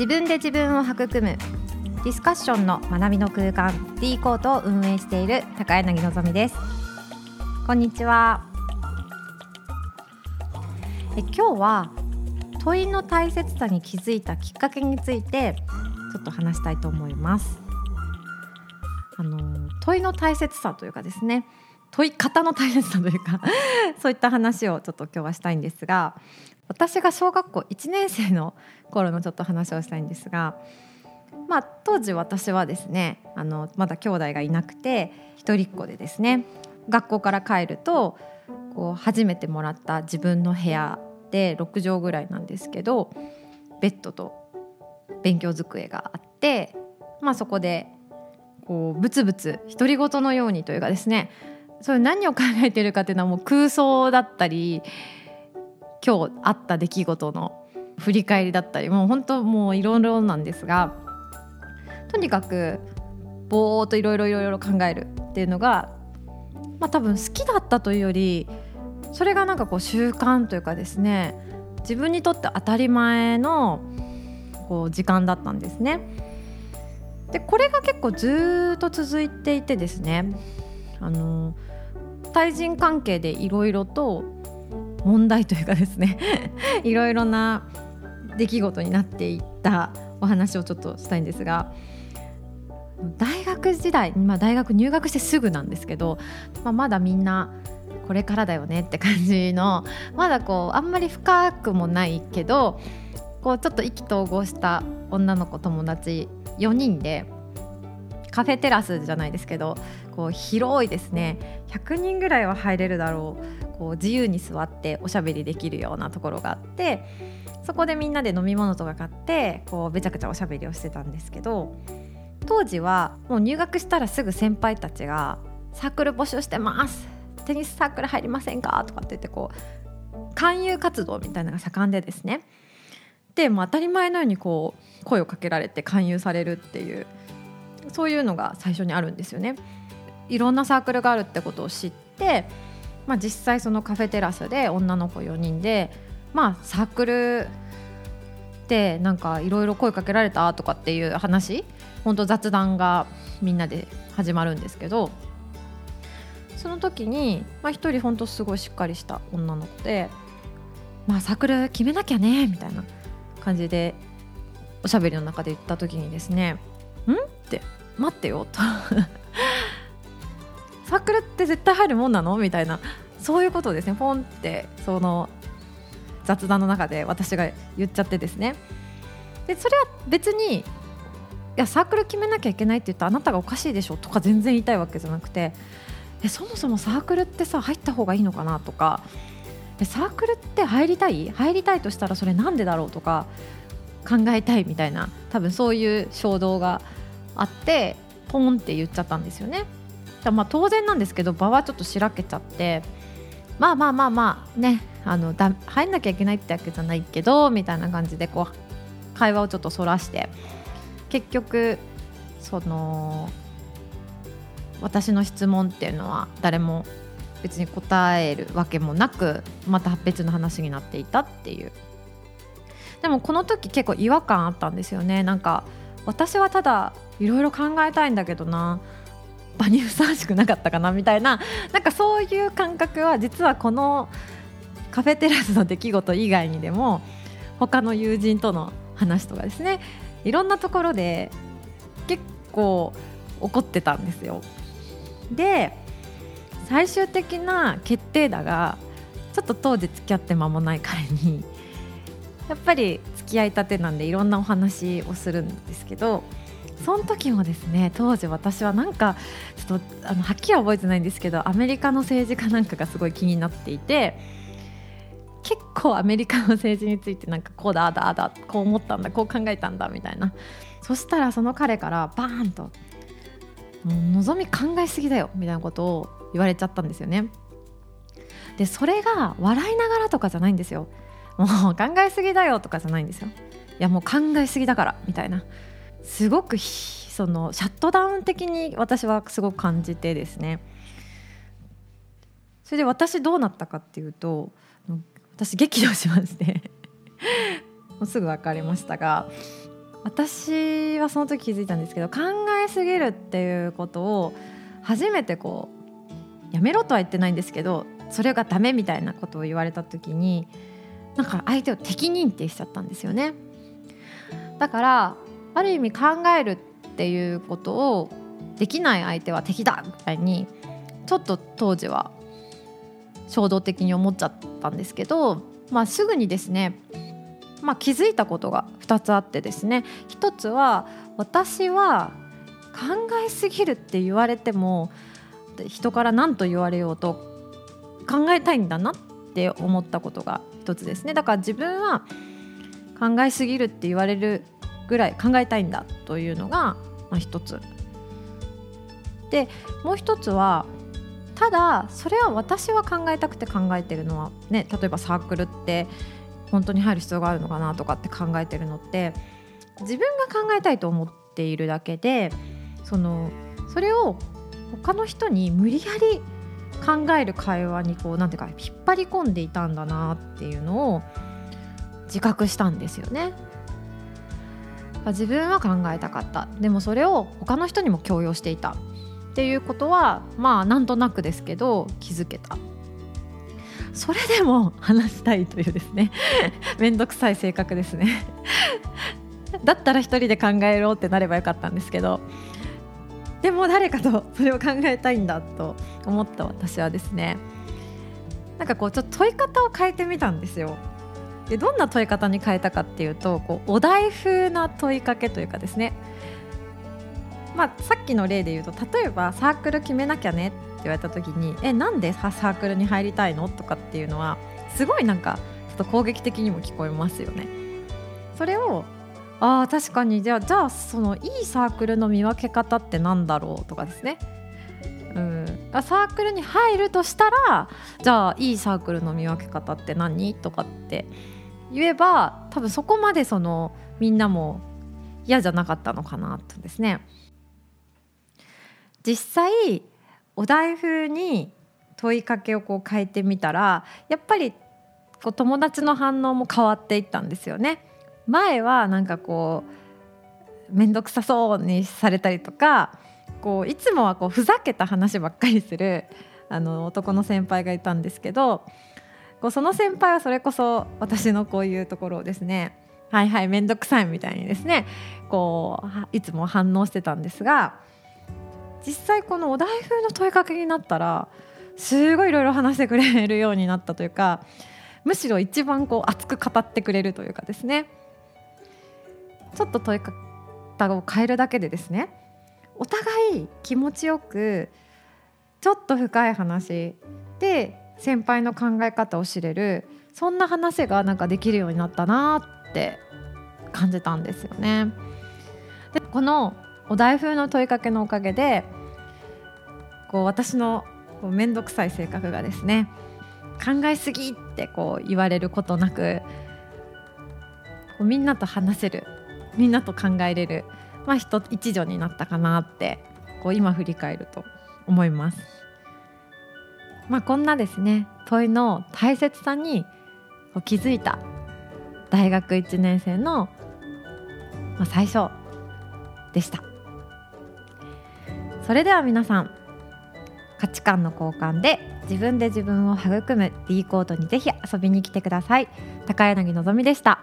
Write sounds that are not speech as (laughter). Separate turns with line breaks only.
自分で自分を育む。ディスカッションの学びの空間。D コートを運営している高柳のぞみです。こんにちは。え今日は問いの大切さに気づいたきっかけについてちょっと話したいと思います。あの問いの大切さというかですね。問い方の大切さというか (laughs) そういった話をちょっと今日はしたいんですが私が小学校1年生の頃のちょっと話をしたいんですが、まあ、当時私はですねあのまだ兄弟がいなくて一人っ子でですね学校から帰るとこう初めてもらった自分の部屋で6畳ぐらいなんですけどベッドと勉強机があって、まあ、そこでこうブツブツ独り言のようにというかですねそれ何を考えてるかっていうのはもう空想だったり今日あった出来事の振り返りだったりもう本当もういろいろなんですがとにかくぼーっといろいろいろいろ考えるっていうのがまあ多分好きだったというよりそれがなんかこう習慣というかですね自分にとって当たり前のこう時間だったんですね。でこれが結構ずっと続いていてですねあの対人関係でいろいろと問題というかですねいろいろな出来事になっていったお話をちょっとしたいんですが大学時代、まあ、大学入学してすぐなんですけど、まあ、まだみんなこれからだよねって感じの (laughs) まだこうあんまり深くもないけどこうちょっと意気投合した女の子友達4人でカフェテラスじゃないですけどこう広いですね。100人ぐらいは入れるだろう。こう自由に座っておしゃべりできるようなところがあってそこでみんなで飲み物とか買ってこうべちゃくちゃおしゃべりをしてたんですけど当時はもう入学したらすぐ先輩たちが「サークル募集してます。テニスサークル入りませんか?」とかって言ってこう勧誘活動みたいなのが盛んでですね。でも当たり前のようにこう声をかけられて勧誘されるっていうそういうのが最初にあるんですよね。いろんなサークルがあるってことを知ってまあ、実際そのカフェテラスで女の子4人で、まあ、サークルでなんかいろいろ声かけられたとかっていう話本当雑談がみんなで始まるんですけどその時に、まあ、1人本当すごいしっかりした女の子で「まあ、サークル決めなきゃね」みたいな感じでおしゃべりの中で言った時にですね「ん?」って「待ってよ」とサークルって絶対入るもんなの？みたいな。そういうことですね。ポンってその雑談の中で私が言っちゃってですね。でそれは別にいやサークル決めなきゃいけないって言ったらあなたがおかしいでしょとか全然言いたいわけじゃなくてそもそもサークルってさ入った方がいいのかなとかえサークルって入りたい？入りたいとしたらそれなんでだろうとか考えたいみたいな多分そういう衝動があってポンって言っちゃったんですよね。まあ当然なんですけど場はちょっとしらけちゃってまあまあまあまあねあのだ入んなきゃいけないってわけじゃないけどみたいな感じでこう会話をちょっとそらして結局その私の質問っていうのは誰も別に答えるわけもなくまた別の話になっていたっていうでもこの時結構違和感あったんですよねなんか私はただいろいろ考えたいんだけどな。場にふさわしくなかったかなみたいな。なんかそういう感覚は実はこのカフェテラスの出来事以外にでも他の友人との話とかですね。いろんなところで結構怒ってたんですよ。で最終的な決定打がちょっと当時付き合って間もない彼にやっぱり付き合いたてなんでいろんなお話をするんですけどその時もですね当時私はなんかちょっとあのはっきりは覚えてないんですけどアメリカの政治家なんかがすごい気になっていて結構アメリカの政治についてなんかこうだあだあだこう思ったんだこう考えたんだみたいなそしたらその彼からバーンと「もう望み考えすぎだよ」みたいなことを言われちゃったんですよね。でそれが笑いながらとかじゃないんですよ。もう考えすぎだよとかじゃないんですよ。いやもう考えすぎだからみたいな。すごくそのシャットダウン的に私はすごく感じてですね。それで私どうなったかっていうと私激怒しまして。もうすぐ分かりましたが私はその時気づいたんですけど考えすぎるっていうことを初めてこうやめろとは言ってないんですけどそれがダメみたいなことを言われた時になんか相手を敵認定しちゃったんですよね。だからある意味考えるっていうことをできない相手は敵だみたいにちょっと当時は衝動的に思っちゃったんですけど、まあ、すぐにですね、まあ、気づいたことが2つあってですね1つは私は考えすぎるって言われても人から何と言われようと考えたいんだなっって思ったことが1つですね。だから自分は考えすぎるって言われるぐらい考えたいんだというのが、ま、1つ。でもう1つはただそれは私は考えたくて考えてるのはね例えばサークルって本当に入る必要があるのかなとかって考えてるのって自分が考えたいと思っているだけでそのそれを他の人に無理やり考える会話にこうなんていうか引っ張り込んでいたんだなっていうのを自覚したんですよね。自分は考えたかった。でもそれを他の人にも強要していたっていうことはまあなんとなくですけど気づけた。それでも話したいというですね。(laughs) めんどくさい性格ですね。(laughs) だったら一人で考えろってなればよかったんですけど。でも誰かとそれを考えたいんだと思った私はですねなんかこうちょっと問い方を変えてみたんですよでどんな問い方に変えたかっていうとこうお題風な問いかけというかですねまあ、さっきの例で言うと例えばサークル決めなきゃねって言われた時に「えなんでサークルに入りたいの?」とかっていうのはすごいなんかちょっと攻撃的にも聞こえますよね。それをあ確かにじゃあじゃあそのいいサークルの見分け方ってなんだろうとかですね。うん、サークルに入るとしたらじゃあいいサークルの見分け方って何とかって言えば多分そこまでそのみんなも嫌じゃなかったのかなとですね。実際お題風に問いかけをこう変えてみたらやっぱりこう友達の反応も変わっていったんですよね。前はなんかこう面倒くさそうにされたりとかこういつもはこうふざけた話ばっかりするあの男の先輩がいたんですけどこうその先輩はそれこそ私のこういうところをですね。はいはい面倒くさいみたいにですねこういつも反応してたんですが実際このお題風の問いかけになったらすごいいろいろ話してくれるようになったというかむしろ一番こう熱く語ってくれるというかですね。ちょっと問い方を変えるだけでですねお互い気持ちよくちょっと深い話で先輩の考え方を知れるそんな話がなんかできるようになったなって感じたんですよね。でこのお題風の問いかけのおかげでこう私の面倒くさい性格がですね考えすぎってこう言われることなくこうみんなと話せるみんなと考えれる、まあ、一一助になったかなってこう今振り返ると思います。まあ、こんなですね問いの大切さに気づいた大学1年生の、まあ、最初でした。それでは皆さん価値観の交換で自分で自分を育む D コードにぜひ遊びに来てください高柳のぞみでした